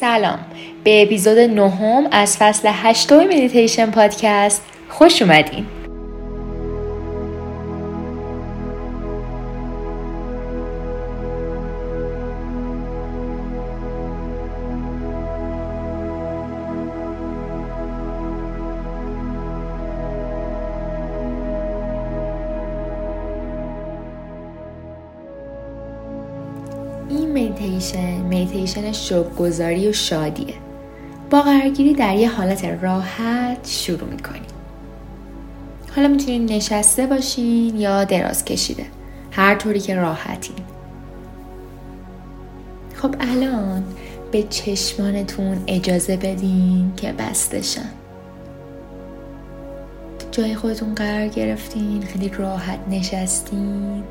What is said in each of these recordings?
سلام. به اپیزود نهم از فصل هشتم مدیتیشن پادکست خوش اومدین. این میتیشن میتیشن شوکگذاری و شادیه. با قرارگیری در یه حالت راحت شروع می‌کنیم حالا می‌تونین نشسته باشین یا دراز کشیده. هر طوری که راحتین. خب الان به چشمانتون اجازه بدین که بستشن جای خودتون قرار گرفتین خیلی راحت نشستین.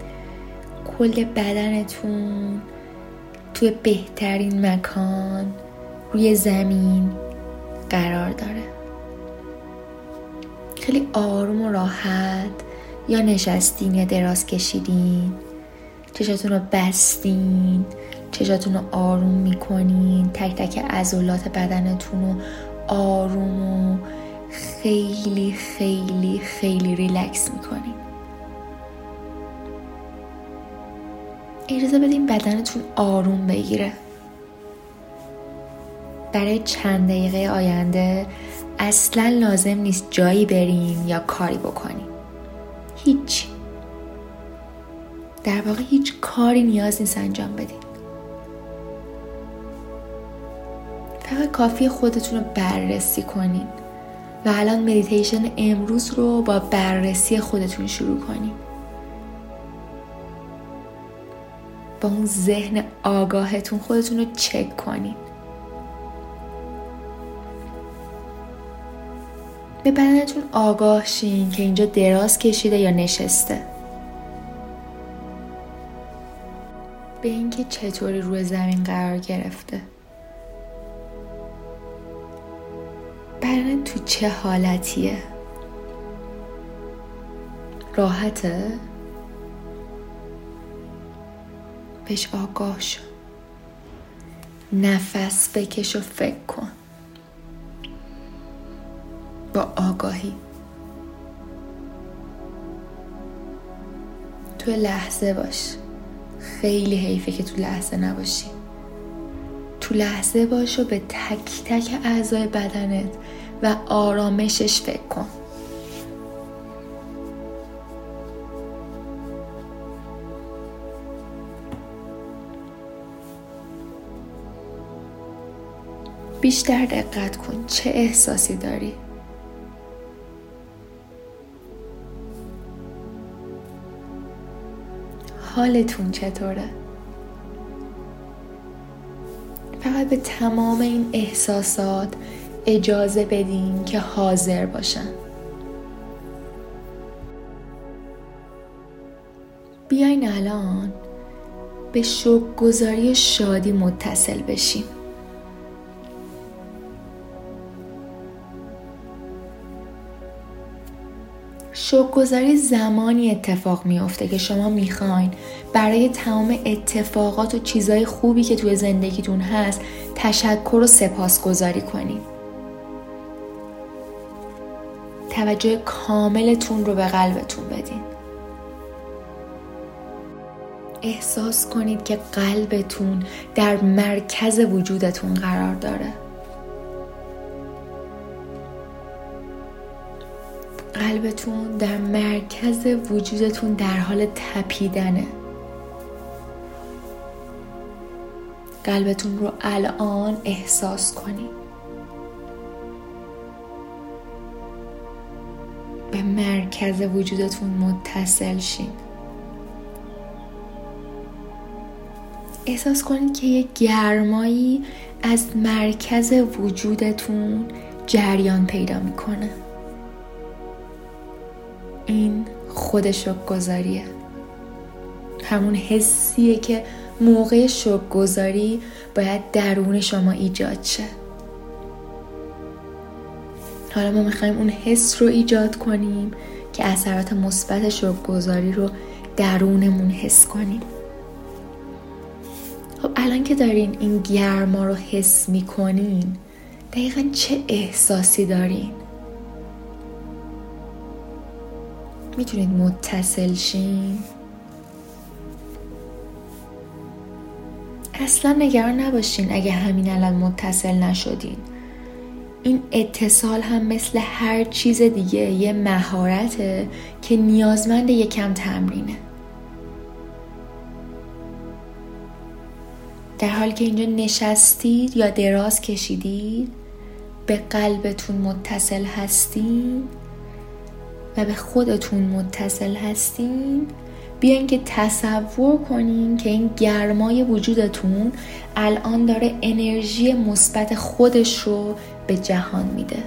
کل بدنتون توی بهترین مکان روی زمین قرار داره. خیلی آروم و راحت یا نشستین یا دراز کشیدین چشاتون رو بستین چشاتون رو آروم می‌کنین تک تک عضلات بدنتون رو آروم و خیلی خیلی خیلی ریلکس می‌کنین. اجازه بدین بدنتون آروم بگیره. برای چند دقیقه آینده اصلا لازم نیست جایی بریم یا کاری بکنیم. هیچ. در واقع هیچ کاری نیاز نیست انجام بدین. فقط کافیه خودتون رو بررسی کنین و الان مدیتیشن امروز رو با بررسی خودتون شروع کنین. با اون ذهن آگاهتون خودتون رو چک کنین. به بدنتون آگاه شین که اینجا دراز کشیده یا نشسته. به اینکه چطوری روی زمین قرار گرفته. بدن تو چه حالتیه؟ راحته؟ بهش آگاه شو. نفس بکش و فکر کن. با آگاهی. تو لحظه باش. خیلی حیفه که تو لحظه نباشی. تو لحظه باش و به تک تک اعضای بدنت و آرامشش فکر کن. بیشتر دقت کن. چه احساسی داری؟ حالتون چطوره؟ فقط به تمام این احساسات اجازه بدین که حاضر باشن. بیاین الان به شکرگزاری شادی متصل بشیم. شکرگزاری زمانی اتفاق میافته که شما می‌خواین برای تمام اتفاقات و چیزهای خوبی که توی زندگیتون هست تشکر و سپاسگزاری کنید. توجه کاملتون رو به قلبتون بدین. احساس کنید که قلبتون در مرکز وجودتون قرار داره. قلبتون در مرکز وجودتون در حال تپیدنه. قلبتون رو الان احساس کنید. به مرکز وجودتون متصل شین. احساس کنید که یک گرمایی از مرکز وجودتون جریان پیدا می‌کنه. این خود شک گذاریه همون حسیه که موقع شک گذاری باید درون شما ایجاد شه. حالا ما می‌خوایم اون حس رو ایجاد کنیم که اثرات مثبت شک گذاری رو درونمون حس کنیم. خب الان که دارین این گرما رو حس می‌کنین دقیقا چه احساسی دارین؟ می‌تونید متصل شین. اصلا نگران نباشین اگه همین الان متصل نشدین. این اتصال هم مثل هر چیز دیگه یه مهارته که نیازمند یکم تمرینه. در حالی که اینجا نشستید یا دراز کشیدید به قلبتون متصل هستین. به خودتون متصل هستین بیاین که تصور کنین که این گرمای وجودتون الان داره انرژی مثبت خودش رو به جهان میده.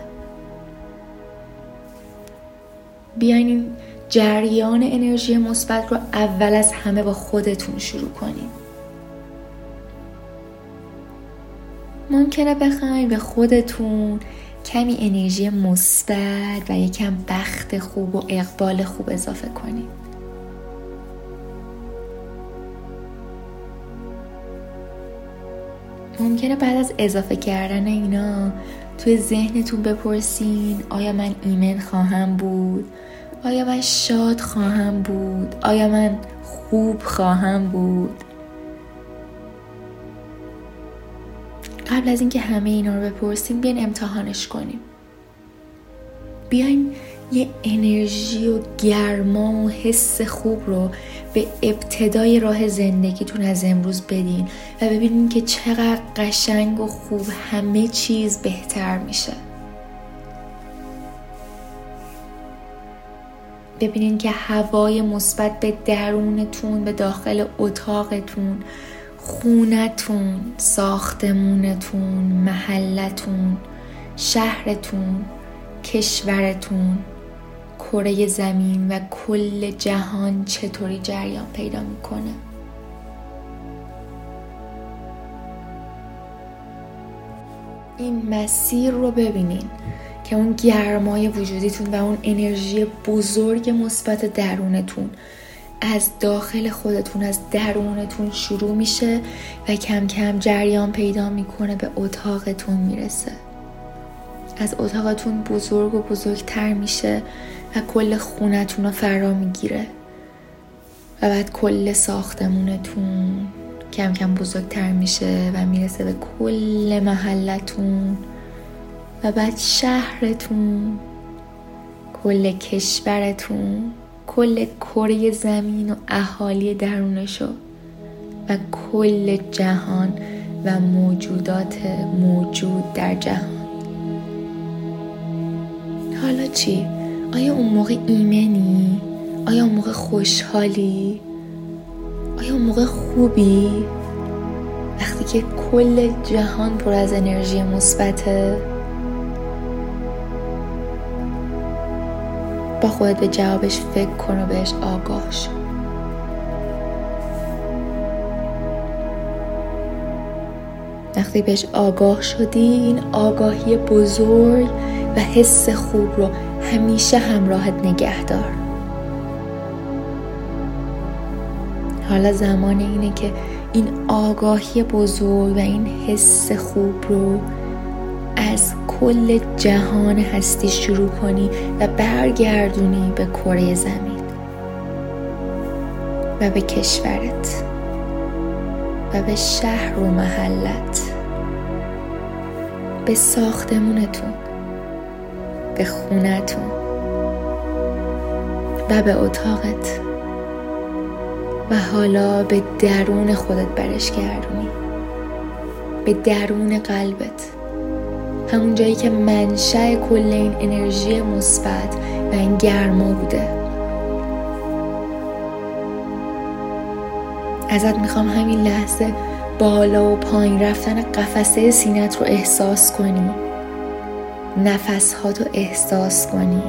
بیاین این جریان انرژی مثبت رو اول از همه با خودتون شروع کنین. ممکنه بخواین به خودتون کمی انرژی مثبت و یکم بخت خوب و اقبال خوب اضافه کنید ممکنه بعد از اضافه کردن اینا توی ذهنتون بپرسین آیا من ایمن خواهم بود؟ آیا من شاد خواهم بود؟ آیا من خوب خواهم بود؟ قبل از اینکه همه اینا رو بپرسیم بیاین امتحانش کنیم. بیاین یه انرژی و گرما و حس خوب رو به ابتدای راه زندگیتون از امروز بدین و ببینین که چقدر قشنگ و خوب همه چیز بهتر میشه. ببینین که هوای مثبت به درونتون به داخل اتاقتون خونتون ساختمونتون محلتون شهرتون کشورتون کره زمین و کل جهان چطوری جریان پیدا می‌کنه؟ این مسیر رو ببینین که اون گرمای وجودیتون و اون انرژی بزرگ مثبت درونتون از داخل خودتون از درونتون شروع میشه و کم کم جریان پیدا می‌کنه به اتاقتون می‌رسه. از اتاقتون بزرگ و بزرگتر میشه و کل خونتون رو فرا می‌گیره. و بعد کل ساختمونتون کم کم بزرگتر میشه و می‌رسه به کل محلتون. و بعد شهرتون کل کشورتون. کل کره زمین و اهالی درونشو و کل جهان و موجودات موجود در جهان حالا چی؟ آیا اون موقع ایمنی؟ آیا اون موقع خوشحالی؟ آیا اون موقع خوبی؟ وقتی که کل جهان پر از انرژی مثبته با خودت به جوابش فکر کن و بهش آگاه شو وقتی بهش آگاه شدی این آگاهی بزرگ و حس خوب رو همیشه همراهت نگه دار. حالا زمان اینه که این آگاهی بزرگ و این حس خوب رو کل جهان هستی شروع کنی و برگردونی به کره زمین و به کشورت و به شهر و محلت به ساختمونتون به خونتون و به اتاقت و حالا به درون خودت برش گردونی به درون قلبت. همون جایی که منشأ کل این انرژی مثبت و این گرما بوده. ازت می‌خوام همین لحظه بالا و پایین رفتن قفسه سینت رو احساس کنی. نفس رو احساس کنی.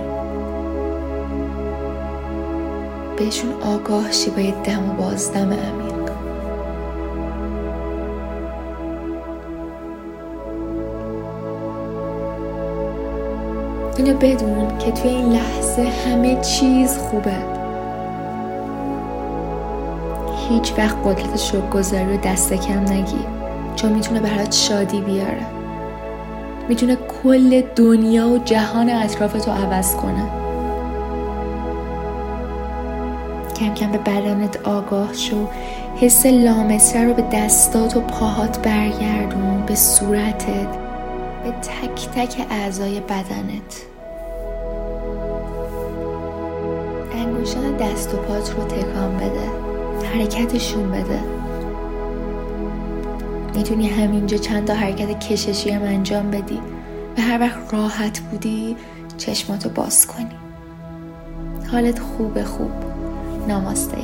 بهشون آگاه شی با دم و بازدم عمیق اینو بدون که توی این لحظه همه چیز خوبه. هیچ وقت قدرت شکرگزاری رو دست کم نگیر چون می‌تونه برات شادی بیاره. می‌تونه کل دنیا و جهان اطرافتو عوض کنه. کم کم به بدنت آگاه شو. حس لامسه رو به دستات و پاهات برگردون. به صورتت. به تک تک اعضای بدنت. انگوشان دست و پات رو تکان بده. حرکتشون بده. می‌تونی همینجا چند تا حرکت کششی هم انجام بدی. و هر وقت راحت بودی چشماتو باز کنی. حالت خوب خوب. ناماسته